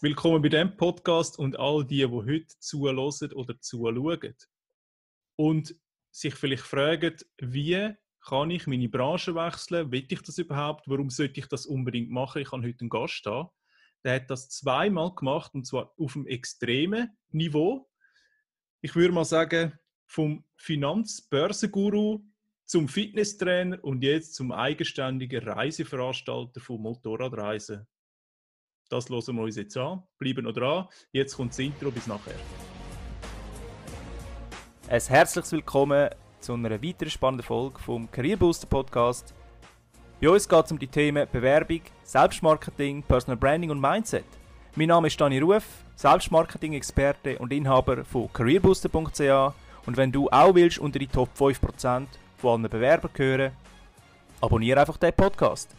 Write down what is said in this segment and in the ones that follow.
Willkommen bei dem Podcast und all die, die heute zuhören oder zuschauen und sich vielleicht fragen, wie kann ich meine Branche wechseln? Will ich das überhaupt? Warum sollte ich das unbedingt machen? Ich habe heute einen Gast da, der hat das zweimal gemacht und zwar auf einem extremen Niveau. Ich würde mal sagen, vom Finanzbörsenguru zum Fitnesstrainer und jetzt zum eigenständigen Reiseveranstalter von Motorradreisen. Das hören wir uns jetzt an. Bleiben noch dran. Jetzt kommt das Intro. Bis nachher. Ein herzliches Willkommen zu einer weiteren spannenden Folge vom Career Booster Podcast. Bei uns geht es um die Themen Bewerbung, Selbstmarketing, Personal Branding und Mindset. Mein Name ist Dani Ruf, Selbstmarketing-Experte und Inhaber von careerbooster.ch und wenn du auch willst unter die Top 5% von allen Bewerbern gehören, abonniere einfach den Podcast.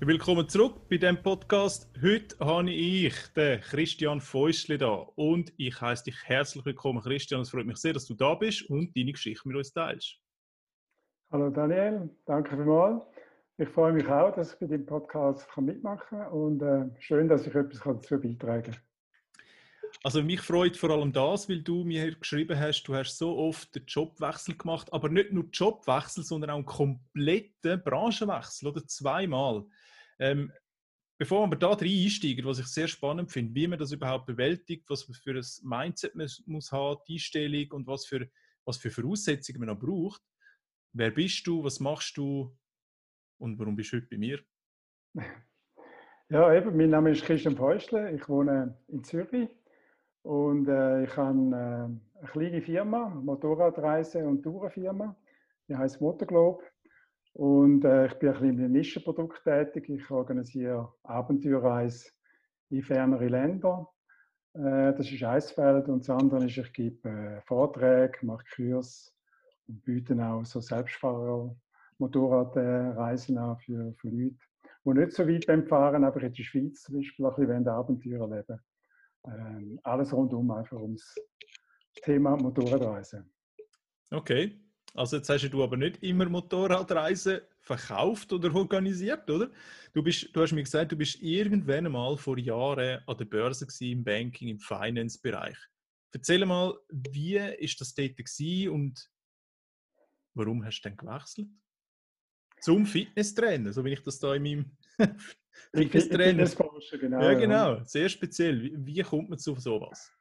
Willkommen zurück bei dem Podcast. Heute habe ich den Christian Fäusli da und ich heiße dich herzlich willkommen, Christian. Es freut mich sehr, dass du da bist und deine Geschichte mit uns teilst. Hallo Daniel, danke vielmals. Ich freue mich auch, dass ich bei dem Podcast mitmachen kann und äh, schön, dass ich etwas dazu beitragen kann. Also mich freut vor allem das, weil du mir geschrieben hast, du hast so oft den Jobwechsel gemacht, aber nicht nur Jobwechsel, sondern auch einen kompletten Branchenwechsel oder zweimal. Ähm, bevor wir da rein einsteigen, was ich sehr spannend finde, wie man das überhaupt bewältigt, was man für ein Mindset man muss haben, die Einstellung und was für, was für Voraussetzungen man noch braucht. Wer bist du, was machst du und warum bist du heute bei mir? Ja, eben, mein Name ist Christian Fäustle, ich wohne in Zürich und äh, ich habe äh, eine kleine Firma, Motorradreise- und Tourenfirma, die heißt Motorglobe. Und äh, ich bin ein bisschen im Nischenprodukt tätig. Ich organisiere Abenteuerreisen in fernere Länder. Äh, das ist Eisfeld und das andere ist, ich gebe äh, Vorträge, mache Kurs und biete auch so Selbstfahrer Motorradreisen an für, für Leute, die nicht so weit fahren, aber in der Schweiz zum Beispiel ein bisschen Abenteuer leben ähm, alles rundum einfach ums Thema Motorradreisen. Okay, also jetzt hast du aber nicht immer Motorradreisen verkauft oder organisiert, oder? Du, bist, du hast mir gesagt, du bist irgendwann einmal vor Jahren an der Börse gewesen, im Banking, im Finance-Bereich. Erzähl mal, wie ist das dort gewesen und warum hast du denn gewechselt? Zum Fitnesstrainer, so wie ich das da in meinem Fitnesstrainer. Genau, ja, genau. Sehr speziell. Wie, wie, kommt man zu sowas?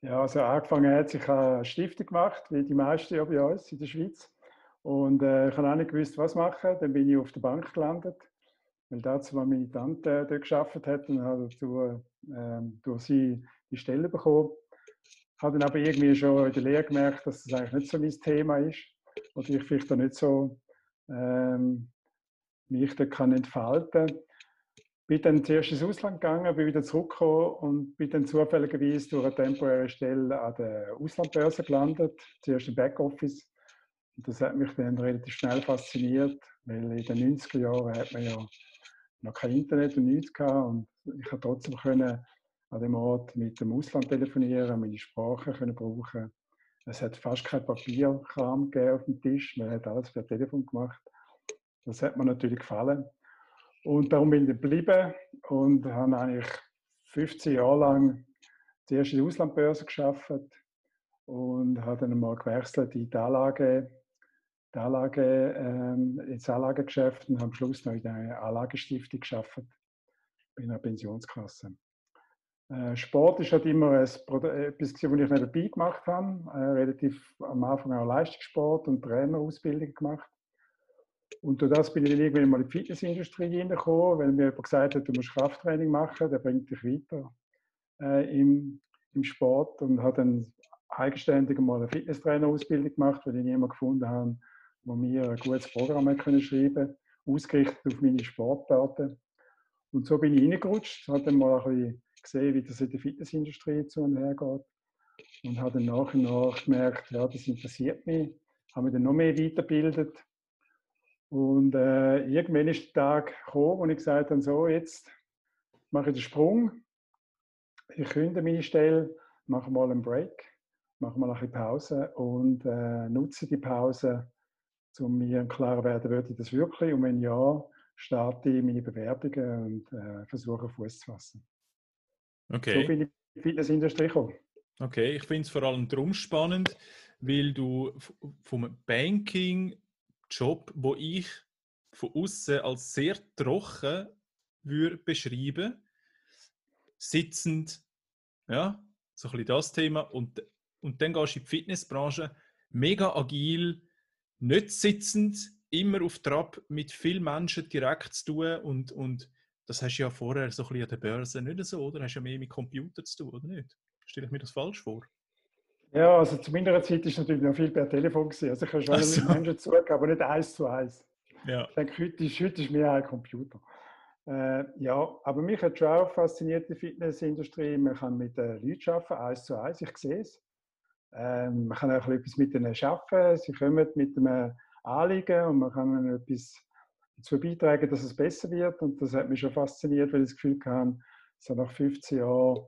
Ja, also angefangen hat sich eine Stiftung gemacht, wie die meisten ja bei uns in der Schweiz. Und äh, ich habe auch nicht gewusst, was machen. Dann bin ich auf der Bank gelandet, weil dazu mal meine Tante dort gearbeitet hat und habe dazu, äh, durch sie die Stelle bekommen. Ich habe dann aber irgendwie schon in der Lehre gemerkt, dass das eigentlich nicht so mein Thema ist. Oder ich vielleicht auch nicht so ähm, mich da kann entfalten kann bin dann zuerst ins Ausland gegangen, bin wieder zurückgekommen und bin dann zufälligerweise durch eine temporäre Stelle an der Auslandbörse gelandet, zuerst im Backoffice. Und das hat mich dann relativ schnell fasziniert, weil in den 90er Jahren hat man ja noch kein Internet und nichts gehabt und ich konnte trotzdem können an dem Ort mit dem Ausland telefonieren, meine Sprache können brauchen. Es hat fast kein Papierkram gegeben auf dem Tisch, man hat alles per Telefon gemacht. Das hat mir natürlich gefallen. Und darum bin ich geblieben und habe eigentlich 15 Jahre lang in der Auslandbörse geschafft und habe dann mal gewechselt in die Anlage, die Anlage ähm, ins Anlagegeschäft und habe am Schluss noch in der Anlagestiftung geschafft, bei einer Pensionskasse. Äh, Sport ist halt immer ein, etwas, was ich nebenbei gemacht habe. Äh, relativ am Anfang auch Leistungssport und Trainerausbildung gemacht. Und durch das bin ich dann irgendwann mal in die Fitnessindustrie reingekommen, weil mir jemand gesagt hat, du musst Krafttraining machen, der bringt dich weiter äh, im, im Sport. Und habe dann eigenständig mal eine Fitnesstrainerausbildung gemacht, weil ich niemanden gefunden habe, der mir ein gutes Programm können schreiben ausgerichtet auf meine Sportarten. Und so bin ich reingerutscht, habe dann mal ein bisschen gesehen, wie das in der Fitnessindustrie zu und her geht. Und habe dann nach und nach gemerkt, ja, das interessiert mich. Habe mich dann noch mehr weitergebildet und äh, irgendwann ist der Tag gekommen, wo ich gesagt habe, so, jetzt mache ich den Sprung. Ich kündige meine Stelle, mache mal einen Break, mache mal ein bisschen Pause und äh, nutze die Pause, um mir klar zu werden, würde ich das wirklich? Und wenn ja, starte ich meine Bewerbungen und äh, versuche Fuß zu fassen. Okay. So bin ich in die Fitnessindustrie gekommen. Okay, ich finde es vor allem darum spannend, weil du vom Banking-Job, wo ich von außen als sehr trocken würde beschreiben, sitzend, ja, so ein bisschen das Thema, und, und dann gehst du in die Fitnessbranche, mega agil, nicht sitzend, immer auf Trab, mit vielen Menschen direkt zu tun und, und das hast du ja vorher so ein bisschen an der Börse nicht so, oder? Hast du ja mehr mit Computer zu tun, oder nicht? Stelle ich mir das falsch vor? Ja, also zu meiner Zeit war es natürlich noch viel per Telefon. Gewesen. Also ich habe schon so. mit Menschen zugegeben, aber nicht eins zu eins. Ja. Ich denke, heute ist, heute ist mehr ein Computer. Äh, ja, aber mich hat schon auch fasziniert die Fitnessindustrie. Man kann mit den Leuten arbeiten, eins zu eins. Ich sehe es. Ähm, man kann auch etwas mit ihnen arbeiten. Sie kommen mit einem Anliegen und man kann etwas dazu beitragen, dass es besser wird. Und das hat mich schon fasziniert, weil ich das Gefühl hatte, so nach 15 Jahren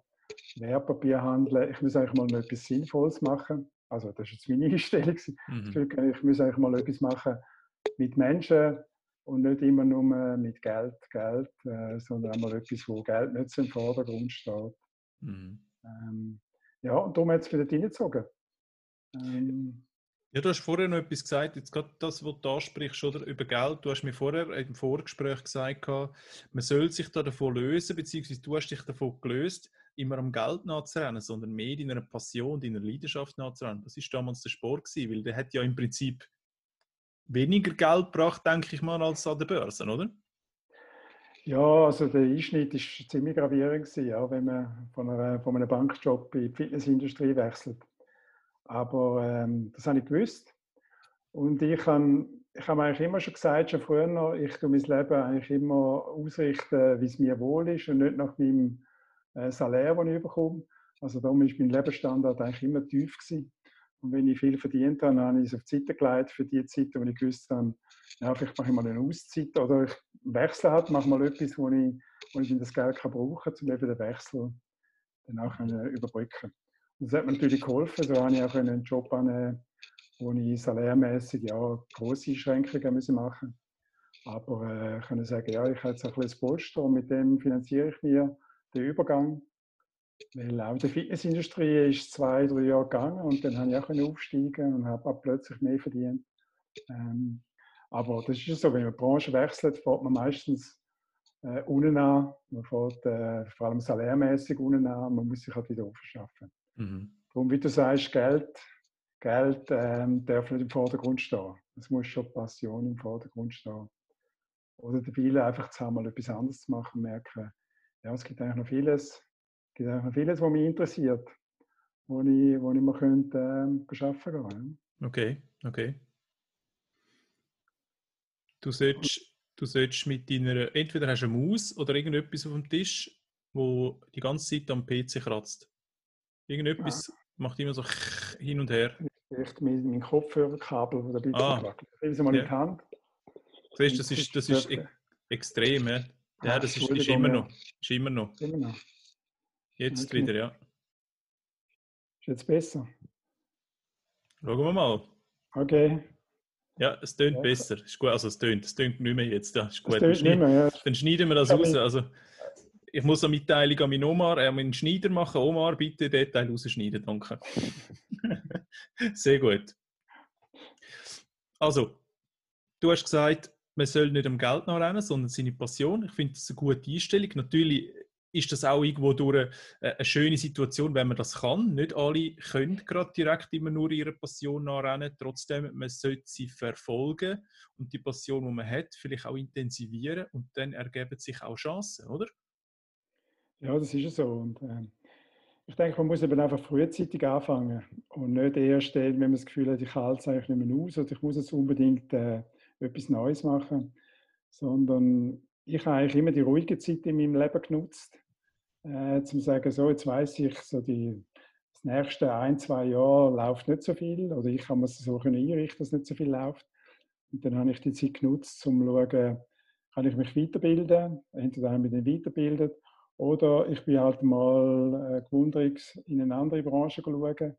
Wertpapierhandel, ich muss eigentlich mal etwas Sinnvolles machen. Also das ist jetzt meine Einstellung. Mhm. Ich muss eigentlich mal etwas machen mit Menschen und nicht immer nur mit Geld, Geld, äh, sondern auch mal etwas, wo Geld nicht so im Vordergrund steht. Mhm. Ähm, ja, und darum hat es wieder reingezogen. Ähm, ja, du hast vorher noch etwas gesagt, jetzt gerade das, was du ansprichst, oder, über Geld. Du hast mir vorher im Vorgespräch gesagt, man soll sich da davon lösen, beziehungsweise du hast dich davon gelöst, immer am Geld nachzurennen, sondern mehr deiner Passion, deiner Leidenschaft nachzurennen. Das war damals der Sport, gewesen, weil der hat ja im Prinzip weniger Geld gebracht, denke ich mal, als an der Börse, oder? Ja, also der Einschnitt ist ziemlich gravierend gewesen, ja, wenn man von, einer, von einem Bankjob in die Fitnessindustrie wechselt. Aber ähm, das habe ich gewusst. Und ich habe, ich habe eigentlich immer schon gesagt, schon früher noch, ich tue mein Leben eigentlich immer ausrichten, wie es mir wohl ist und nicht nach meinem äh, Salär, den ich bekomme. Also darum ist mein Lebensstandard eigentlich immer tief gewesen. Und wenn ich viel verdient habe, habe ich es auf die Seite gelegt für die Zeit, wo ich gewusst habe, ja, vielleicht mache ich mal eine Auszeit oder ich wechsle halt, mache mal etwas, wo ich, wo ich das Geld kann brauchen kann, um eben den Wechsel dann auch überbrücken Das hat mir natürlich geholfen. So habe ich auch einen Job annehmen, wo ich salärmäßig ja, grosse Einschränkungen müssen machen Aber äh, kann sagen, ja, ich habe jetzt ein bisschen Polster und mit dem finanziere ich mir den Übergang. Weil auch die Fitnessindustrie ist zwei, drei Jahre gegangen und dann habe ich auch aufsteigen und habe plötzlich mehr verdient. Ähm, aber das ist so, wenn man Branche wechselt, fährt man meistens äh, unten an. Man fährt äh, vor allem salärmäßig unten an. Man muss sich halt wieder aufschaffen. Mhm. Darum, wie du sagst, Geld, Geld ähm, darf nicht im Vordergrund stehen. Es muss schon Passion im Vordergrund stehen. Oder der Wille, einfach zu haben, mal etwas anderes zu machen, merken, ja, es gibt eigentlich noch vieles, es gibt eigentlich noch vieles, was mich interessiert, wo ich, wo ich mal könnte, äh, arbeiten gehen. Okay, okay. Du solltest, du solltest mit deiner, entweder hast du eine Maus oder irgendetwas auf dem Tisch, wo die ganze Zeit am PC kratzt. Irgendetwas ja. macht immer so hin und her. Echt mein, mein Kopfhörerkabel, das ein bisschen ah. Ich habe es mal ja. in die Hand. Siehst, das ist, das ist e extrem, ja. Ja, das ist, ist, immer noch. Ist immer noch. Immer noch. Jetzt okay. wieder, ja. Ist jetzt besser? Schauen wir mal. Okay. Ja, es tönt ja. besser. Ist gut. Also es tönt, es tönt nicht mehr jetzt. Ja, ist gut. Dann, schneid, mehr, ja. dann, schneiden wir das raus. Also, ich muss eine Mitteilung an meinen Omar, er muss einen Schneider machen. Omar, bitte den Teil rausschneiden, danke. Sehr gut. Also, du hast gesagt, man soll nicht am Geld nachrennen, sondern seine Passion. Ich finde das eine gute Einstellung. Natürlich ist das auch irgendwo durch eine, eine, schöne Situation, wenn man das kann. Nicht alle können gerade direkt immer nur ihrer Passion nachrennen. Trotzdem, man sollte sie verfolgen und die Passion, die man hat, vielleicht auch intensivieren und dann ergeben sich auch Chancen, oder? Ja, das ist so. Und, äh, ich denke, man muss eben einfach frühzeitig anfangen und nicht erst, wenn man das Gefühl hat, ich halte es eigentlich nicht mehr aus oder ich muss jetzt unbedingt äh, etwas Neues machen, sondern ich habe eigentlich immer die ruhige Zeit in meinem Leben genutzt, äh, zum sagen, so, jetzt weiß ich, so die, das nächste ein, zwei Jahre läuft nicht so viel oder ich kann mir so einrichten, dass nicht so viel läuft. Und dann habe ich die Zeit genutzt, um zu schauen, kann ich mich weiterbilden, entweder habe ich mich weiterbildet oder ich bin halt mal äh, gewundert in eine andere Branche schauen,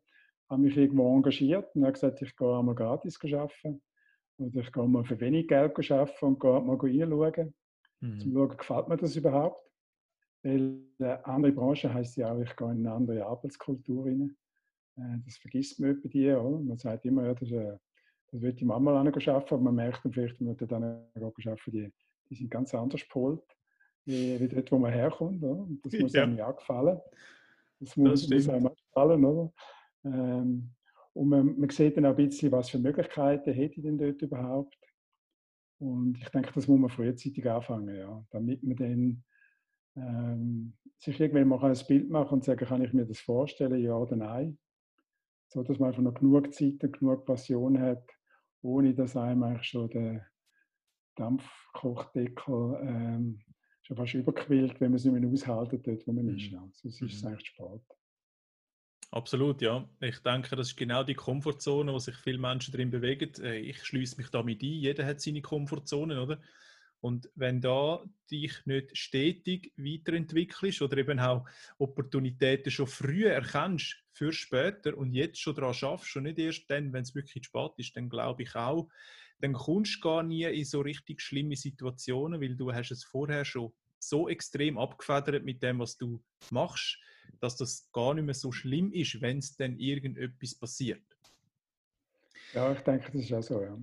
habe mich irgendwo engagiert und habe gesagt, ich gehe einmal gratis arbeiten. Oder ich gehe mal für wenig Geld arbeiten und gehe mal reinschauen. mhm. zum schauen, gefällt mir das überhaupt? Weil eine andere Branche heisst ja auch, ich gehe in eine andere Arbeitskultur rein. Äh, das vergisst man bei dir. Oder? Man sagt immer, ja, das, äh, das wird die Mama arbeiten, aber man merkt dann vielleicht, wenn man dann arbeiten, die, die sind ganz anders gepolt, wie, wie dort, wo man herkommt. Oder? Und das muss ja. einem ja gefallen. Das muss, das muss einem auch gefallen. Oder? Ähm, und man, man sieht dann auch ein bisschen, was für Möglichkeiten hätte ich denn dort überhaupt. Und ich denke, das muss man frühzeitig anfangen, ja, damit man dann ähm, sich irgendwann mal ein Bild machen und sagen, kann ich mir das vorstellen, ja oder nein. So dass man einfach noch genug Zeit und genug Passion hat, ohne dass einem eigentlich schon der Dampfkochdeckel ähm, schon fast überquillt, wenn man es nicht mehr aushalten dort, wo man mhm. ist. Ja. Sonst ist es mhm. eigentlich spät. Absolut, ja. Ich denke, das ist genau die Komfortzone, wo sich viele Menschen drin bewegen. Äh, ich schließe mich damit ein. Jeder hat seine Komfortzone, oder? Und wenn da dich nicht stetig weiterentwickelst oder eben auch Opportunitäten schon früher erkennst für später und jetzt schon daran schaffst und nicht erst dann, wenn es wirklich spät ist, dann glaube ich auch, dann kommst du gar nie in so richtig schlimme Situationen, weil du hast es vorher schon so extrem abgefedert mit dem, was du machst, dass das gar nicht mehr so schlimm ist, wenn es dann irgendetwas passiert. Ja, ich denke, das ist auch so, ja.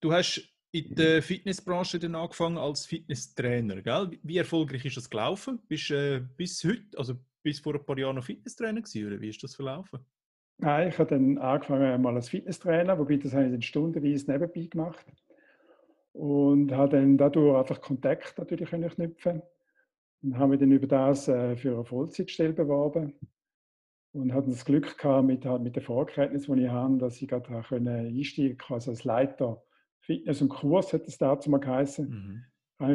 Du hast in der Fitnessbranche dann angefangen als Fitnesstrainer, gell? Wie erfolgreich ist das gelaufen? Bist du äh, bis heute, also bis vor ein paar Jahren noch Fitnesstrainer gewesen, oder wie ist das verlaufen? Nein, ich habe dann angefangen mal als Fitnesstrainer, wobei das habe ich dann stundenweise nebenbei gemacht und habe dann dadurch einfach Kontakt natürlich können knüpfen und habe mich dann über das äh, für eine Vollzeitstelle beworben und hatte das Glück gehabt mit, mit den Vorkenntnissen, die ich habe, dass ich gerade einsteigen konnte also als Leiter Fitness und Kurs, hat es dazu mal geheißen. Mhm.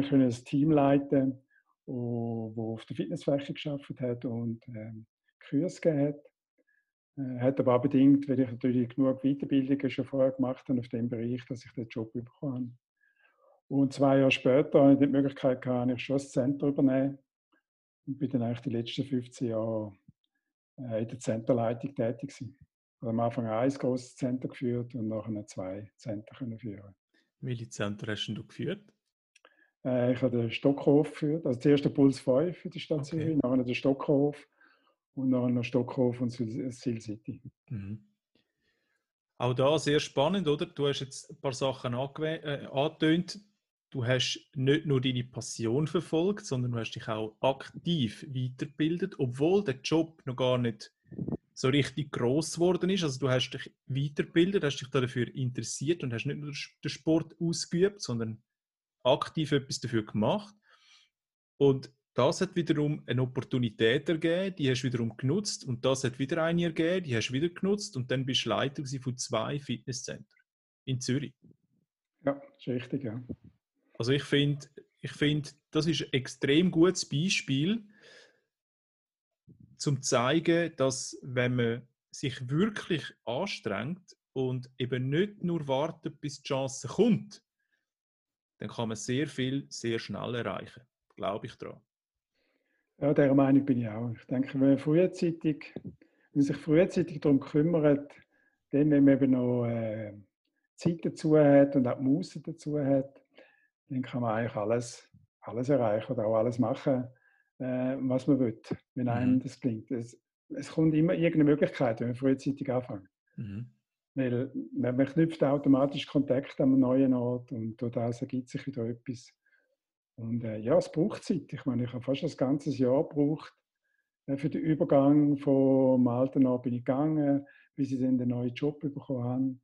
Ich konnte ein Team leiten, das auf der Fitnessfläche geschafft hat und ähm, Kurs gegeben hat. Äh, hat aber auch bedingt, weil ich natürlich genug Weiterbildungen schon vorher gemacht habe auf dem Bereich, dass ich den Job bekommen habe. Und zwei Jahre später hatte ich die Möglichkeit, gehabt, ich schon das Zentrum übernehmen und bin dann eigentlich die letzten 15 Jahre äh, in der Zenterleitung tätig gewesen. Also am Anfang ein großes Zentrum geführt und nachher zwei Zentren können führen. Welche Zentren hast du geführt? Äh, ich habe den Stockhof geführt, also zuerst den Puls 5 für die Stadt okay. Zürich, nachher den Stockhof und nachher noch Stockhof und Sil City. Mhm. Auch da sehr spannend, oder? Du hast jetzt ein paar Sachen äh, angetönt du hast nicht nur deine Passion verfolgt, sondern du hast dich auch aktiv weitergebildet, obwohl der Job noch gar nicht so richtig groß geworden ist. Also du hast dich weitergebildet, hast dich dafür interessiert und hast nicht nur den Sport ausgeübt, sondern aktiv etwas dafür gemacht. Und das hat wiederum eine Opportunität ergeben, die hast du wiederum genutzt und das hat wieder eine ergeben, die hast du wieder genutzt und dann bist du Leiter von zwei Fitnesszentren in Zürich. Ja, das ist richtig, ja. Also ich finde, ich find, das ist ein extrem gutes Beispiel, zum zeigen, dass wenn man sich wirklich anstrengt und eben nicht nur wartet, bis die Chance kommt, dann kann man sehr viel sehr schnell erreichen. Glaube ich daran. Ja, der Meinung bin ich auch. Ich denke, wenn man frühzeitig, wenn man sich frühzeitig darum kümmert, dann, wenn man eben noch äh, Zeit dazu hat und auch Muße dazu hat, dann kann man eigentlich alles, alles erreichen oder auch alles machen, äh, was man will, wenn einem mhm. das klingt. Es, es kommt immer irgendeine Möglichkeit, wenn man frühzeitig anfängt. Mhm. Weil man knüpft automatisch Kontakt an einem neuen Ort und durch das ergibt sich wieder etwas. Und äh, ja, es braucht Zeit. Ich meine, ich habe fast ein ganzes Jahr gebraucht äh, für den Übergang vom alten Ort bin ich gegangen, bis ich dann den neuen Job bekommen habe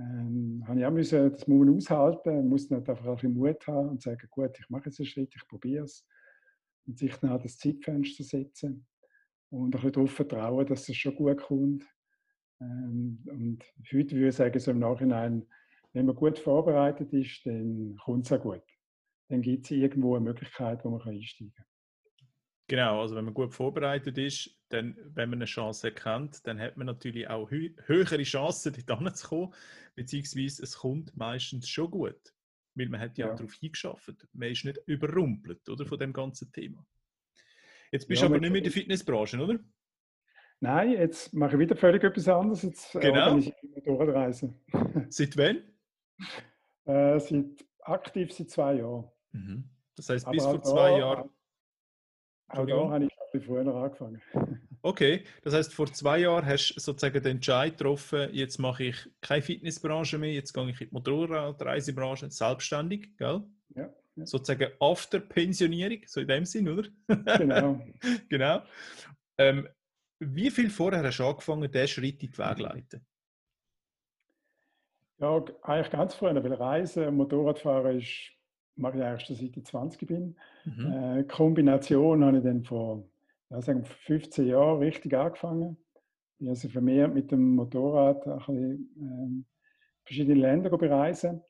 ähm, habe ich auch müssen, das muss man aushalten, muss nicht einfach ein bisschen Mut haben und sagen, gut, ich mache jetzt einen Schritt, ich probiere es. Und sich dann auch das Zeitfenster setzen und ein bisschen darauf vertrauen, dass es schon gut kommt. Ähm, und heute würde ich sagen, so im Nachhinein, wenn man gut vorbereitet ist, dann kommt es auch gut. Dann gibt es irgendwo eine Möglichkeit, wo man einsteigen kann. Genau, also wenn man gut vorbereitet ist, dann, wenn man eine Chance erkennt, dann hat man natürlich auch hö höhere Chancen, dort hinzukommen, beziehungsweise es kommt meistens schon gut, weil man hat ja, ja. darauf hingeschafft. Man ist nicht überrumpelt oder, von dem ganzen Thema. Jetzt bist du ja, aber nicht mehr in der Fitnessbranche, oder? Nein, jetzt mache ich wieder völlig etwas anderes. Jetzt äh, genau. ich Durchreise. Seit wann? Äh, seit, aktiv seit zwei Jahren. Mhm. Das heißt, bis vor zwei da, Jahren. Auch da habe ich bisschen früher angefangen. Okay, das heißt, vor zwei Jahren hast du sozusagen den Entscheid getroffen, jetzt mache ich keine Fitnessbranche mehr, jetzt gehe ich in die Motorradreisebranche, selbstständig, gell? Ja, ja. Sozusagen after Pensionierung, so in dem Sinn, oder? Genau. genau. Ähm, wie viel vorher hast du angefangen, diesen Schritt in die Wege zu leiten? Ja, eigentlich ganz früh, weil Reisen, Motorradfahren ist, mache ich eigentlich schon seit ich 20 bin. Mhm. Äh, Kombination habe ich dann vor ja, sagen 15 Jahren richtig angefangen. Ich habe also vermehrt mit dem Motorrad ein bisschen, ähm, verschiedene Länder bereisen.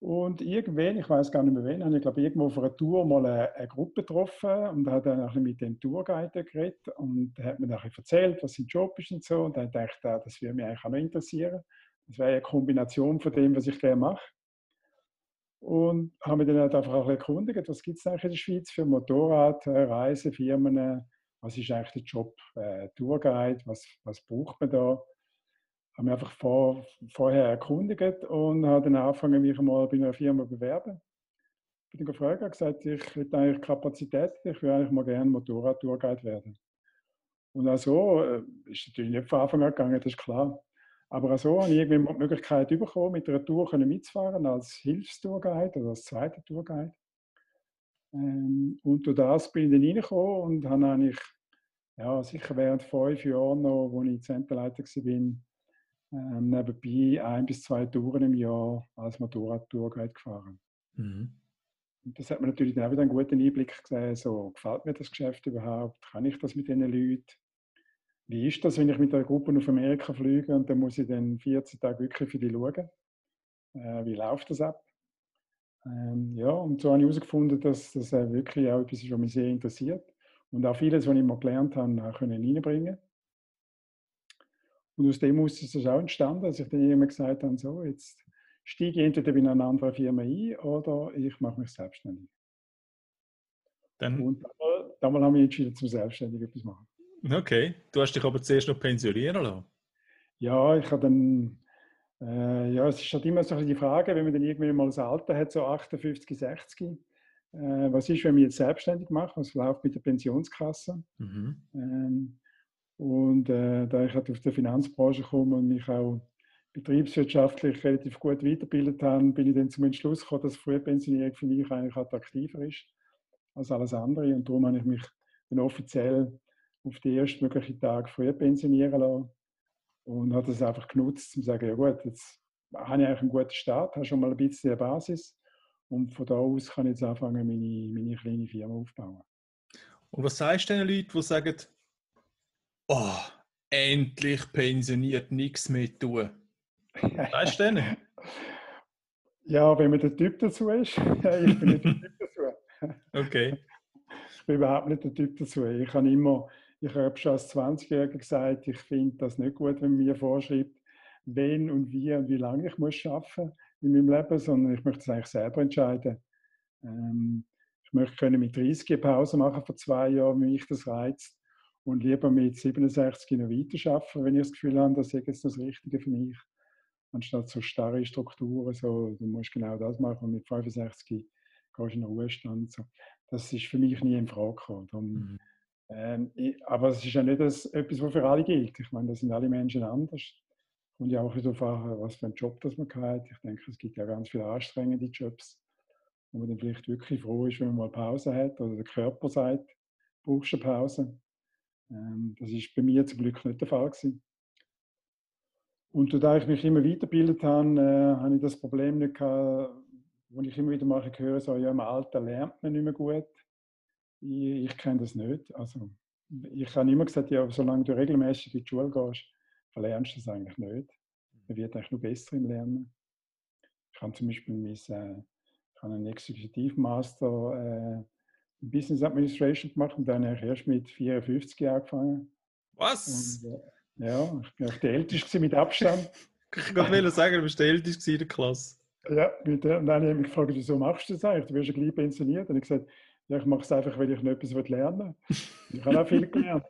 Und irgendwann, ich weiß gar nicht mehr wen, habe ich glaube irgendwo auf einer Tour mal eine, eine Gruppe getroffen und habe dann ein bisschen mit dem Tourguide geredet und der hat mir dann ein bisschen erzählt, was sein Job ist und so. Und dann dachte ich, das würde mich eigentlich auch noch interessieren. Das wäre eine Kombination von dem, was ich gerne mache. Und habe mich dann halt einfach auch erkundigt, was gibt es eigentlich in der Schweiz für Motorradreisefirmen, was ist eigentlich der Job äh, Tourguide, was, was braucht man da? Habe mich einfach vor, vorher erkundigt und habe dann angefangen, mich mal bei einer Firma zu bewerben. Ich bin gefragt und gesagt, ich hätte eigentlich Kapazität, ich würde eigentlich mal gerne Motorrad-Tourguide werden. Und auch so äh, ist natürlich nicht von Anfang an gegangen, das ist klar. Aber auch so habe ich irgendwie die Möglichkeit bekommen, mit einer Tour mitzufahren als Hilfstourguide oder als zweiter Tourguide. Ähm, und durch das bin ich dann reingekommen und habe eigentlich ja, sicher während fünf Jahren noch, als ich Zenterleiter war, ähm, nebenbei ein bis zwei Touren im Jahr als Motorrad-Tourguide gefahren. Mhm. Und das hat mir natürlich dann auch wieder einen guten Einblick gesehen, so gefällt mir das Geschäft überhaupt, kann ich das mit diesen Leuten, wie ist das, wenn ich mit einer Gruppe auf Amerika fliege und dann muss ich dann 14 Tage wirklich für die schauen? Äh, wie läuft das ab? Ähm, ja, und so habe ich herausgefunden, dass das äh, wirklich auch etwas ist, was mich sehr interessiert. Und auch vieles, was ich mal gelernt habe, auch können reinbringen Und aus dem muss es auch entstanden, dass ich dann irgendwann gesagt habe, so, jetzt steige ich entweder in eine andere Firma ein oder ich mache mich selbstständig. Dann und damals, damals habe ich entschieden, zum Selbstständigen etwas machen. Okay, du hast dich aber zuerst noch pensionieren lassen. Ja, ich habe dann, äh, ja, es ist halt immer so die Frage, wenn man dann irgendwie mal das Alter hat, so 58, 60, äh, was ist, wenn man jetzt selbstständig macht, was läuft mit der Pensionskasse? Mhm. Ähm, und äh, da ich halt aus der Finanzbranche komme und mich auch betriebswirtschaftlich relativ gut weitergebildet habe, bin ich dann zum Entschluss gekommen, dass Frühpensionierung für mich eigentlich attraktiver ist als alles andere. Und darum habe ich mich dann offiziell auf den ersten möglichen Tag früh pensionieren lassen und habe das einfach genutzt, um zu sagen, ja gut, jetzt habe ich eigentlich einen guten Start, habe schon mal ein bisschen eine Basis und von da aus kann ich jetzt anfangen, meine, meine kleine Firma aufzubauen. Und was sagst du den Leuten, die sagen, oh, endlich pensioniert, nichts mehr tun? Weißt du denen? Ja, wenn man der Typ dazu ist. ich bin nicht der Typ dazu. Okay. Ich bin überhaupt nicht der Typ dazu. Ich habe immer ich habe schon als 20-Jähriger gesagt, ich finde das nicht gut, wenn man mir vorschreibt, wen und wie und wie lange ich muss arbeiten in meinem Leben, sondern ich möchte es eigentlich selber entscheiden. Ähm, ich möchte können mit 30 eine Pause machen vor zwei Jahren, wenn mich das reizt und lieber mit 67 noch weiter arbeiten, wenn ich das Gefühl habe, das ist jetzt das Richtige für mich. Anstatt so starre Strukturen, so, du musst genau das machen und mit 65 gehst du in den Ruhestand. So. Das ist für mich nie in Frage gekommen. Darum, mhm. Ähm, ich, aber es ist ja nicht das, etwas, was für alle gilt. Ich meine, da sind alle Menschen anders. Und ja auch darauf an, was für einen Job das man hat. Ich denke, es gibt ja ganz viele anstrengende Jobs, wo man dann vielleicht wirklich froh ist, wenn man mal Pause hat oder der Körper sagt, brauchst du eine Pause. Ähm, das ist bei mir zum Glück nicht der Fall gewesen. Und da ich mich immer weitergebildet habe, äh, habe ich das Problem nicht gehabt, wo ich immer wieder mal höre, so, ja, im Alter lernt man nicht mehr gut. Ich, ich kenne das nicht. Also, ich habe immer gesagt, ja, solange du regelmäßig in die Schule gehst, verlernst du das eigentlich nicht. Man wird eigentlich nur besser im Lernen. Ich habe zum Beispiel mein, äh, ich habe einen Exekutivmaster äh, in Business Administration gemacht und dann habe ich erst mit 54 Jahren angefangen. Was? Und, äh, ja, ich bin auch der Älteste mit Abstand. ich wollte sagen, du bist der Älteste in der Klasse. Ja, und dann habe ich mich gefragt, wieso machst du das eigentlich? Du wirst ja gleich pensioniert. Und ich gesagt, ja, ich mache es einfach, weil ich noch etwas lernen will. Ich habe auch viel gelernt.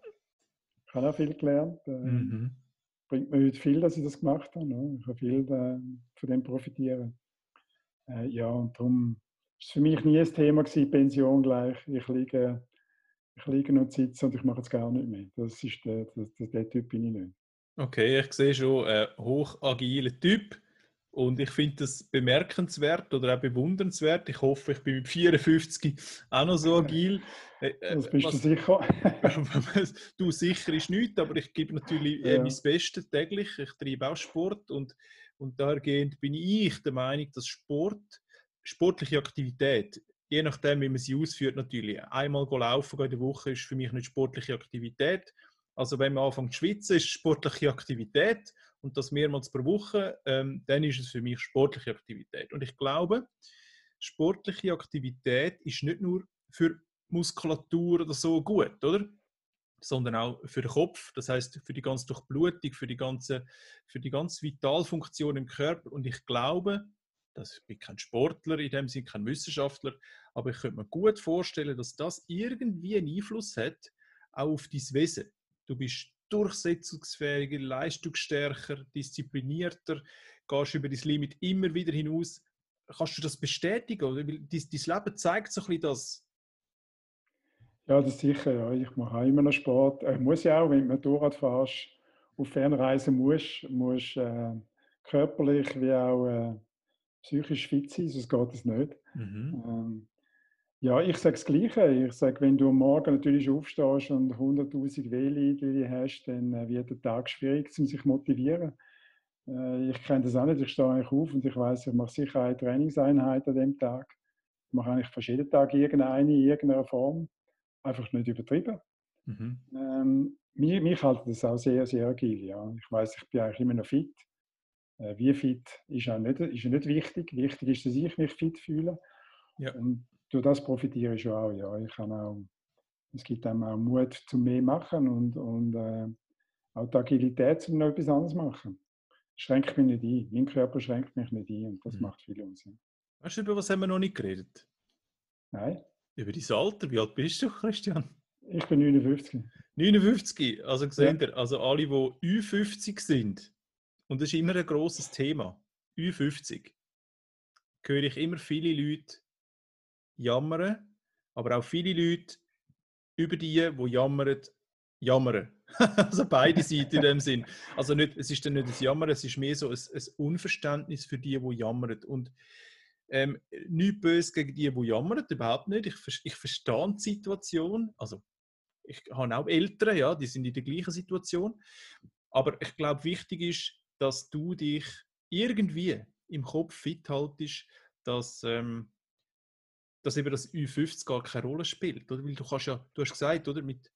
Ich habe auch viel gelernt. Äh, mhm. Bringt mir heute viel, dass ich das gemacht habe. Ne? Ich habe viel äh, von dem profitieren. Äh, ja, und darum ist für mich nie ein Thema gewesen, Pension gleich. Ich liege, ich liege und sitze und ich mache es gar nicht mehr. Das ist der, der, der Typ bin ich nicht. Okay, ich sehe schon einen hochagilen Typ. Und ich finde das bemerkenswert oder auch bewundernswert. Ich hoffe, ich bin mit 54 auch noch so agil. Äh, äh, das bist was, du sicher. du sicher ist nichts, aber ich gebe natürlich äh, ja. mein Bestes täglich. Ich treibe auch Sport und, und dahergehend bin ich der Meinung, dass Sport, sportliche Aktivität, je nachdem, wie man sie ausführt, natürlich. Einmal laufen in der Woche ist für mich nicht sportliche Aktivität. Also wenn man anfängt zu schwitzen, ist sportliche Aktivität und das mehrmals pro Woche, ähm, dann ist es für mich sportliche Aktivität. Und ich glaube, sportliche Aktivität ist nicht nur für Muskulatur oder so gut, oder? Sondern auch für den Kopf, das heißt für die ganze Durchblutung, für die ganze, für die ganze Vitalfunktion im Körper. Und ich glaube, dass ich bin kein Sportler in dem Sinne, kein Wissenschaftler, aber ich könnte mir gut vorstellen, dass das irgendwie einen Einfluss hat auch auf dein Wesen. Du bist durchsetzungsfähiger, leistungsstärker, disziplinierter, gehst über dein Limit immer wieder hinaus. Kannst du das bestätigen? Oder? Dein, dein Leben zeigt so ein bisschen das. Ja, das ist sicher. Ja. Ich mache auch immer noch Sport. Ich äh, muss ja auch, wenn du Motorrad fährst, auf Fernreisen musst, musst äh, körperlich wie auch äh, psychisch fit sein, sonst geht es nicht. Mhm. Ähm, ja, ich sage das Gleiche. Ich sage, wenn du am Morgen natürlich aufstehst und 100.000 Wehlieder hast, dann äh, wird der Tag schwierig, um sich zu motivieren. Äh, ich kenne das auch nicht. Ich stehe eigentlich auf und ich weiß, ich mache sicher eine Trainingseinheit an dem Tag. Ich mache eigentlich fast jeden Tag irgendeine in irgendeiner Form. Einfach nicht übertrieben. Mhm. Ähm, mich, mich hält das auch sehr, sehr agil. Ja. Ich weiß, ich bin eigentlich immer noch fit. Äh, wie fit ist auch nicht, ist nicht wichtig. Wichtig ist, dass ich mich fit fühle. Ja. Und durch das profitiere ich schon auch. Ja. Ich kann auch, es gibt einem auch Mut zum mehr machen und, und äh, auch die Agilität, um noch etwas anderes machen. Schränkt mich nicht ein. Mein Körper schränkt mich nicht ein und das mhm. macht viel Unsinn. Weißt du, über was haben wir noch nicht geredet? Nein. Über dein Alter. Wie alt bist du, Christian? Ich bin 59. 59, also seht ihr, also alle, die Ü50 sind, und das ist immer ein großes Thema, Ü50, höre ich immer viele Leute, jammern, aber auch viele Leute über die, die jammern, jammern. also beide Seiten in dem Sinn. Also nicht, es ist dann nicht das Jammern, es ist mehr so ein, ein Unverständnis für die, die jammern. Und ähm, nichts böse gegen die, die jammern, überhaupt nicht. Ich, ich verstehe die Situation. Also ich habe auch Eltern, ja, die sind in der gleichen Situation. Aber ich glaube, wichtig ist, dass du dich irgendwie im Kopf fit haltest, dass ähm, dass eben das Ü50 gar keine Rolle spielt. Oder? Weil du kannst ja, du hast gesagt, oder, mit,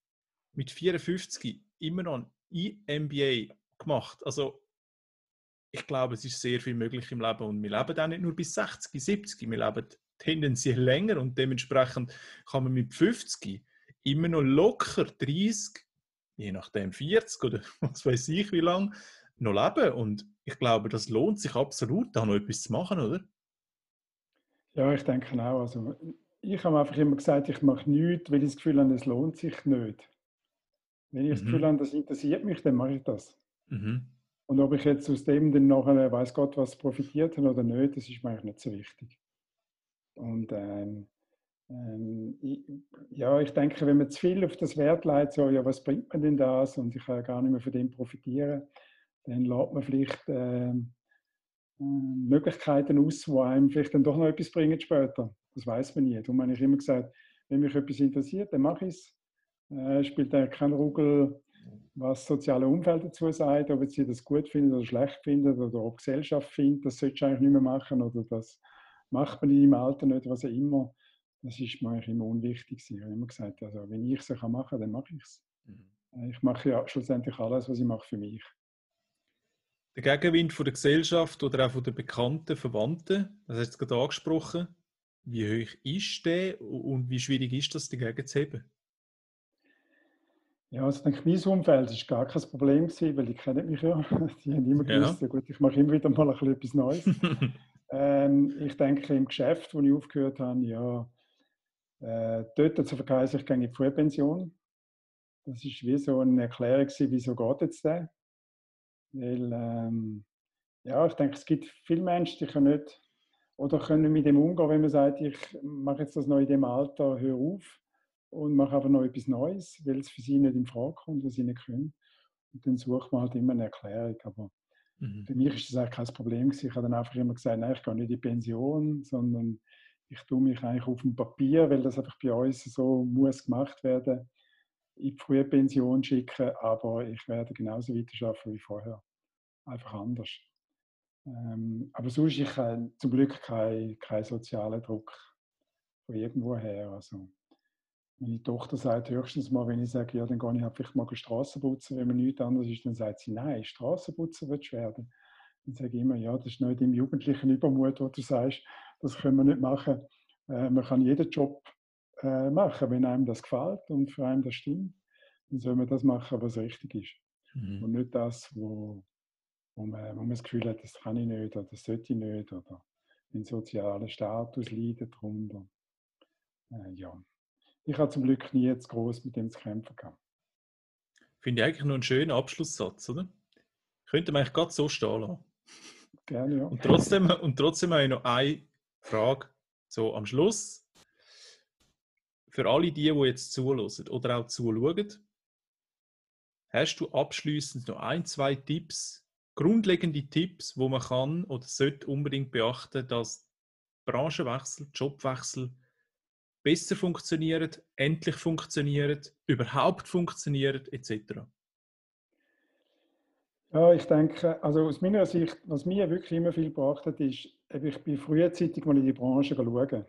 mit 54 immer noch ein MBA gemacht. Also ich glaube, es ist sehr viel möglich im Leben und wir leben auch nicht nur bis 60, 70, wir leben tendenziell länger und dementsprechend kann man mit 50 immer noch locker 30, je nachdem 40 oder was weiß ich wie lang, noch leben und ich glaube, das lohnt sich absolut, da noch etwas zu machen, oder? Ja, ich denke auch. Also, ich habe einfach immer gesagt, ich mache nichts, weil ich das Gefühl habe, es lohnt sich nicht. Wenn ich mhm. das Gefühl habe, das interessiert mich, dann mache ich das. Mhm. Und ob ich jetzt aus dem dann nachher, weiß Gott, was profitiert habe oder nicht, das ist mir eigentlich nicht so wichtig. Und ähm, ähm, ich, ja, ich denke, wenn man zu viel auf das Wert legt, so, ja, was bringt man denn das und ich kann ja gar nicht mehr von dem profitieren, dann lässt man vielleicht ähm, Möglichkeiten aus, die einem vielleicht dann doch noch etwas bringen später. Das weiß man nie. Darum habe ich immer gesagt, wenn mich etwas interessiert, dann mache ich es. Äh, spielt eigentlich kein Ruggel, was das soziale Umfeld dazu sagt, ob sie das gut findet oder schlecht findet oder ob die Gesellschaft findet, das solltest du eigentlich nicht mehr machen oder das macht man in deinem Alter nicht, was auch immer. Das ist mir eigentlich immer unwichtig. Ich habe immer gesagt, also, wenn ich es machen kann, dann mache ich es. Mhm. Äh, ich mache ja schlussendlich alles, was ich mache für mich der Gegenwind von der Gesellschaft oder auch von den bekannten Verwandten, das hast du gerade angesprochen, wie hoch ist der und wie schwierig ist das, dagegen zu heben? Ja, also denke, mein Umfeld war gar kein Problem, gewesen, weil die kennen mich ja. Die haben immer gewusst, ja. gut, ich mache immer wieder mal ein bisschen etwas Neues. ähm, ich denke, im Geschäft, wo ich aufgehört habe, ja, äh, dort hat es vergeheißen, ich gehe in die Frühpension. Das war wie so eine Erklärung, wieso geht jetzt der? Weil, ähm, ja, ich denke, es gibt viele Menschen, die können nicht oder können mit dem umgehen, wenn man sagt, ich mache jetzt das noch in dem Alter, hör auf und mache einfach noch etwas Neues, weil es für sie nicht in Frage kommt, was sie nicht können. Und dann sucht man halt immer eine Erklärung. Aber mhm. für mich ist das eigentlich kein Problem gewesen. Ich habe dann einfach immer gesagt, nein, ich gehe nicht in die Pension, sondern ich tue mich eigentlich auf dem Papier, weil das einfach bei uns so muss gemacht werden, in die frühe Pension schicken, aber ich werde genauso weiterarbeiten wie vorher. Einfach anders. Ähm, aber sonst ich habe zum Glück keinen kein sozialen Druck von irgendwo her. Also, meine Tochter sagt höchstens mal, wenn ich sage, ja, dann gehe ich halt vielleicht mal Straßen putzen, wenn man nichts anderes ist, dann sagt sie, nein, Straßenputzen wird werden. Dann sage ich immer, ja, das ist nicht im jugendlichen Übermut, wo du sagst, das können wir nicht machen. Äh, man kann jeden Job äh, machen, wenn einem das gefällt und für einen das stimmt. Dann soll man das machen, was richtig ist. Mhm. Und nicht das, wo, wo, man, wo man das Gefühl hat, das kann ich nicht oder das sollte ich nicht oder den sozialen Status leidet darunter. Äh, ja. Ich habe zum Glück nie jetzt groß mit dem zu kämpfen gehabt. Finde ich eigentlich noch einen schönen Abschlusssatz, oder? Könnte man eigentlich gerade so stehen lassen. Gerne, ja. Und trotzdem, und trotzdem habe ich noch eine Frage so am Schluss. Für alle die, die jetzt zuhören oder auch zuschauen, hast du abschließend noch ein, zwei Tipps, grundlegende Tipps, wo man kann oder sollte unbedingt beachten, dass Branchenwechsel, Jobwechsel besser funktionieren, endlich funktionieren, überhaupt funktionieren, etc. Ja, ich denke, also aus meiner Sicht, was mir wirklich immer viel gebracht hat, ist, ich bin frühzeitig mal in die Branche schauen.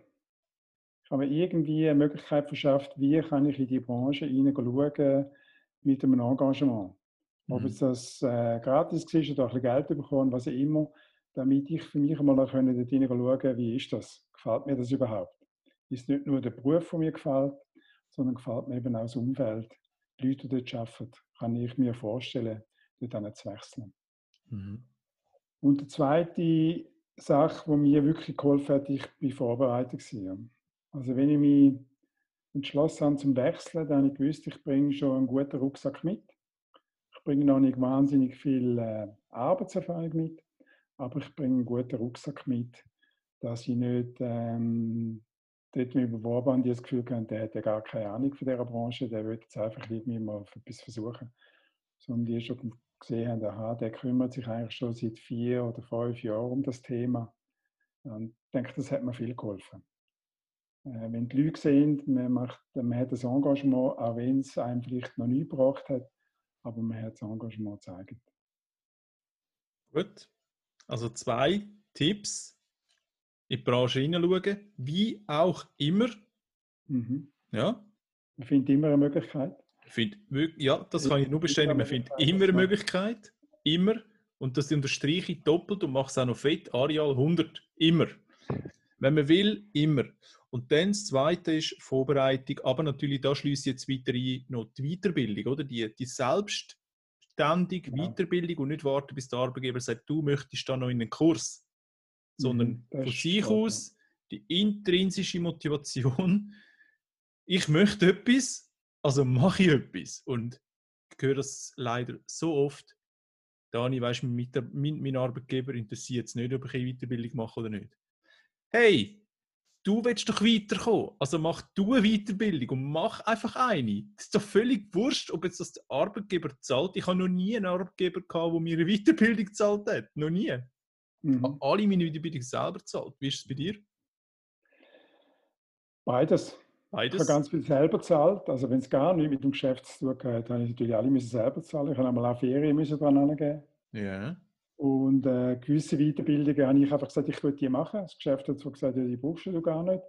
Mir irgendwie eine Möglichkeit verschafft, wie kann ich in die Branche hineinschauen mit einem Engagement. Mhm. Ob es das äh, gratis ist oder ein bisschen Geld bekommen, was auch immer, damit ich für mich einmal dort hineinschauen wie ist das? Gefällt mir das überhaupt? Ist nicht nur der Beruf, der mir gefällt, sondern gefällt mir eben auch das Umfeld. Die Leute, die dort arbeiten, kann ich mir vorstellen, dort zu wechseln. Mhm. Und die zweite Sache, die mir wirklich geholfen hat, ich war vorbereitet. Also wenn ich mich entschlossen habe zum Wechseln, dann habe ich gewusst, ich bringe schon einen guten Rucksack mit. Ich bringe noch nicht wahnsinnig viel äh, Arbeitserfahrung mit, aber ich bringe einen guten Rucksack mit, dass ich nicht ähm, dort mich beworben habe das Gefühl habe, der hat ja gar keine Ahnung von dieser Branche, der will jetzt einfach irgendwie mal etwas versuchen. Sondern die schon gesehen haben, aha, der kümmert sich eigentlich schon seit vier oder fünf Jahren um das Thema. Und ich denke, das hat mir viel geholfen. Äh, wenn die Leute sehen, man, macht, man hat das Engagement, auch wenn es einem vielleicht noch nie gebracht hat, aber man hat das Engagement gezeigt. Gut. Also zwei Tipps in die Branche hineinschauen, wie auch immer. Mhm. Ja. Man findet immer eine Möglichkeit. Find, ja, das kann ich nur bestätigen. Man findet immer eine Möglichkeit. Immer. Und das unterstreiche ich doppelt und mache es auch noch fett. Areal 100. Immer. Wenn man will, immer. Und dann das Zweite ist Vorbereitung. Aber natürlich, da schließe ich jetzt weiter ein, noch die Weiterbildung, oder? Die, die selbstständige ja. Weiterbildung und nicht warten, bis der Arbeitgeber sagt, du möchtest da noch in einen Kurs. Sondern mhm, von sich aus die intrinsische Motivation, ich möchte etwas also mache ich etwas. Und ich höre das leider so oft. Dani, weißt du, mein, mein, mein Arbeitgeber interessiert es nicht, ob ich eine Weiterbildung mache oder nicht. Hey, du willst doch weiterkommen. Also mach du eine Weiterbildung und mach einfach eine. Das ist doch völlig wurscht, ob jetzt das der Arbeitgeber zahlt. Ich habe noch nie einen Arbeitgeber gehabt, der mir eine Weiterbildung gezahlt hat. Noch nie. Mhm. Alle meine Weiterbildung selber gezahlt. Wie ist es bei dir? Beides. Beides? Ich habe ganz viel selber gezahlt. Also wenn es gar nicht mit dem Geschäft zu tun hat, habe ich natürlich alle müssen selber zahlen. Ich habe einmal auch Ferien müssen dran angeben. Ja. Und äh, gewisse Weiterbildungen habe ich einfach gesagt, ich würde die machen. Das Geschäft hat zwar gesagt, ja, die brauchst du gar nicht.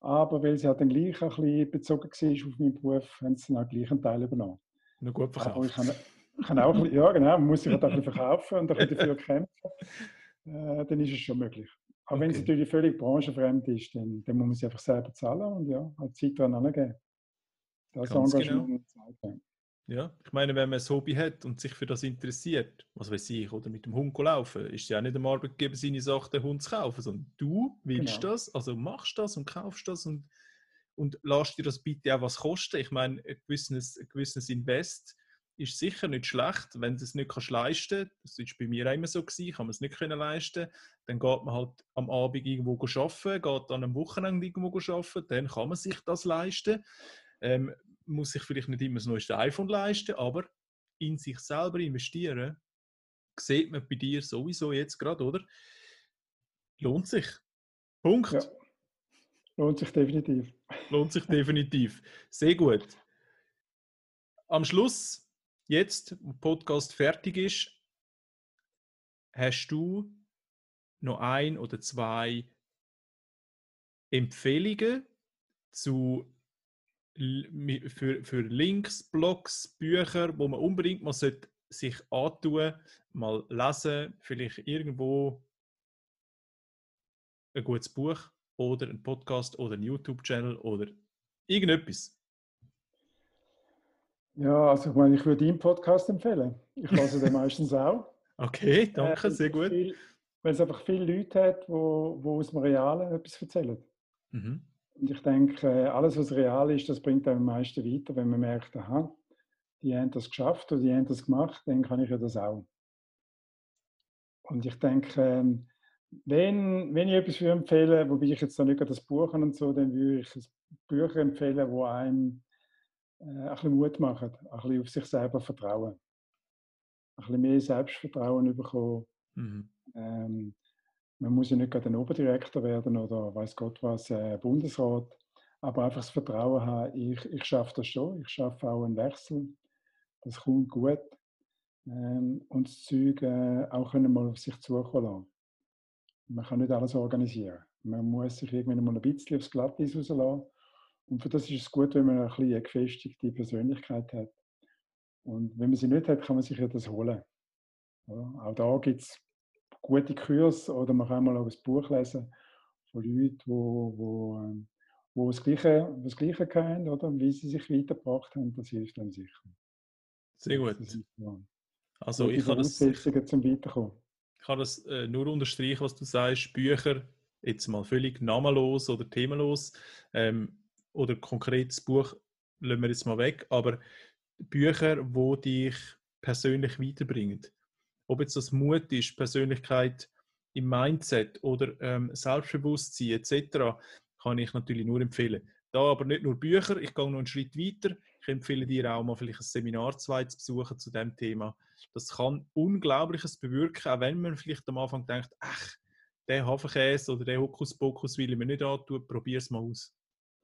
Aber weil sie halt dann gleich ein bisschen bezogen war auf meinen Beruf, haben sie dann auch gleich einen Teil übernommen. Noch gut verkauft. ich kann, auch, ja genau, man muss sich halt auch ein bisschen verkaufen und ein bisschen dafür kämpfen. Äh, dann ist es schon möglich. Aber okay. wenn es natürlich völlig branchenfremd ist, dann, dann muss man sie einfach selber zahlen und ja, halt Zeit dran angeben. Das Ganz Engagement genau. Ja, ich meine, wenn man ein Hobby hat und sich für das interessiert, was weiß ich, oder mit dem Hund laufen, ist es ja nicht dem Arbeitgeber seine Sache, den Hund zu kaufen, sondern du willst genau. das, also machst das und kaufst das und, und lass dir das bitte auch was kosten. Ich meine, ein gewisses, ein gewisses Invest ist sicher nicht schlecht, wenn du es nicht kannst leisten kannst. Das war bei mir auch immer so, gewesen, kann man es nicht können leisten Dann geht man halt am Abend irgendwo arbeiten, geht dann am Wochenende irgendwo arbeiten, dann kann man sich das leisten. Ähm, muss sich vielleicht nicht immer das neueste iPhone leisten, aber in sich selber investieren, sieht man bei dir sowieso jetzt gerade, oder? Lohnt sich. Punkt. Ja. Lohnt sich definitiv. Lohnt sich definitiv. Sehr gut. Am Schluss, jetzt, wo der Podcast fertig ist, hast du noch ein oder zwei Empfehlungen zu, für, für Links, Blogs, Bücher, wo man unbedingt mal sich antun mal lesen, vielleicht irgendwo ein gutes Buch oder ein Podcast oder ein YouTube-Channel oder irgendetwas? Ja, also ich meine, ich würde deinen Podcast empfehlen. Ich lasse den meistens auch. Okay, danke, äh, sehr gut. Weil es einfach viele Leute hat, die wo, wo aus dem Realen etwas erzählen. Mhm. Und ich denke, alles, was real ist, das bringt am meisten weiter, wenn man merkt, aha, die haben das geschafft oder die haben das gemacht, dann kann ich ja das auch. Und ich denke, ähm, wenn, wenn ich etwas für empfehle, wobei ich jetzt noch nicht das Buch und so, dann würde ich Bücher empfehlen, wo einem äh, ein bisschen Mut machen, ein bisschen auf sich selber vertrauen. Ein bisschen mehr Selbstvertrauen bekommen. Mhm. Ähm, man muss ja nicht gerade ein Oberdirektor werden oder weiß Gott was, äh, Bundesrat, aber einfach das Vertrauen haben, ich, ich schaffe das schon, ich schaffe auch einen Wechsel, das kommt gut. Ähm, und das Zeug äh, auch können mal auf sich zukommen lassen. Man kann nicht alles organisieren. Man muss sich irgendwann mal ein bisschen aufs Glatteis rauslassen. Und für das ist es gut, wenn man ein bisschen eine gefestigte Persönlichkeit hat. Und wenn man sie nicht hat, kann man sich ja das holen. Ja, auch da gibt es gute Kurse oder man kann mal auch ein Buch lesen von Leuten, die wo, wo, ähm, wo das Gleiche, das Gleiche haben, oder wie sie sich weitergebracht haben. Das hilft einem sicher. Sehr gut. Also ich kann das, zum Weiterkommen. Ich kann das äh, nur unterstreichen, was du sagst. Bücher, jetzt mal völlig namenlos oder themenlos ähm, oder konkretes Buch lassen wir jetzt mal weg, aber Bücher, wo dich persönlich weiterbringen. Ob jetzt das Mut ist, Persönlichkeit im Mindset oder ähm, Selbstbewusstsein etc., kann ich natürlich nur empfehlen. Da aber nicht nur Bücher, ich gehe noch einen Schritt weiter. Ich empfehle dir auch mal vielleicht ein Seminar zu besuchen zu dem Thema. Das kann Unglaubliches bewirken, auch wenn man vielleicht am Anfang denkt, ach, der Hafenkäse oder der Hokuspokus will ich mir nicht antun, probier es mal aus.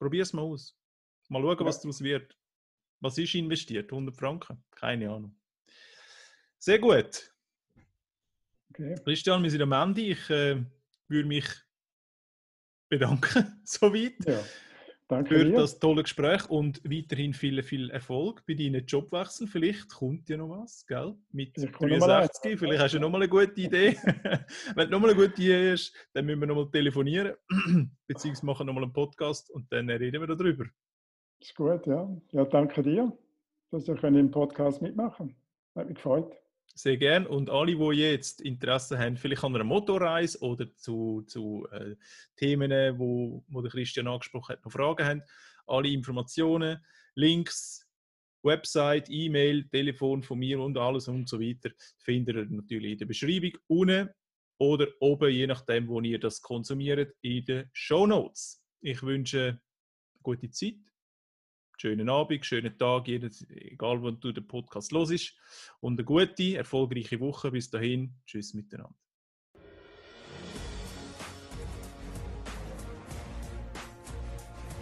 Probier es mal aus. Mal schauen, was daraus wird. Was ist investiert? 100 Franken? Keine Ahnung. Sehr gut. Okay. Christian, wir sind am Ende. Ich äh, würde mich bedanken, soweit. Ja. Danke für dir. das tolle Gespräch und weiterhin viel, viel Erfolg bei deinen Jobwechsel. Vielleicht kommt ja noch was, gell? Mit 63, vielleicht hast du noch mal eine gute Idee. Wenn du noch mal eine gute Idee hast, dann müssen wir noch mal telefonieren, beziehungsweise machen noch mal einen Podcast und dann reden wir darüber. Ist gut, ja. Ja, danke dir, dass du im Podcast mitmachen Hat mich gefreut. Sehr gern. Und alle, die jetzt Interesse haben, vielleicht an einer Motorreise oder zu, zu äh, Themen, wo, wo Christian angesprochen hat, noch Fragen haben, alle Informationen, Links, Website, E-Mail, Telefon von mir und alles und so weiter, findet ihr natürlich in der Beschreibung unten oder oben, je nachdem, wo ihr das konsumiert, in den Show Notes. Ich wünsche gute Zeit schönen Abend, schönen Tag, egal wo du den Podcast ist. Und eine gute, erfolgreiche Woche. Bis dahin. Tschüss miteinander.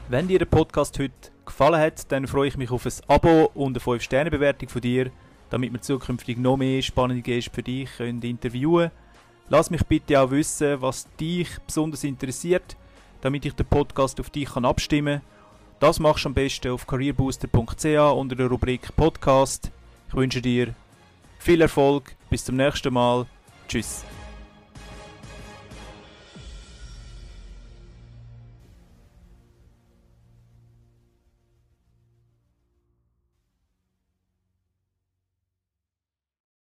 Wenn dir der Podcast heute gefallen hat, dann freue ich mich auf ein Abo und eine 5-Sterne-Bewertung von dir, damit wir zukünftig noch mehr spannende Gäste für dich können interviewen können. Lass mich bitte auch wissen, was dich besonders interessiert, damit ich den Podcast auf dich abstimmen kann das machst du am besten auf careerbooster.ch unter der Rubrik Podcast. Ich wünsche dir viel Erfolg, bis zum nächsten Mal. Tschüss.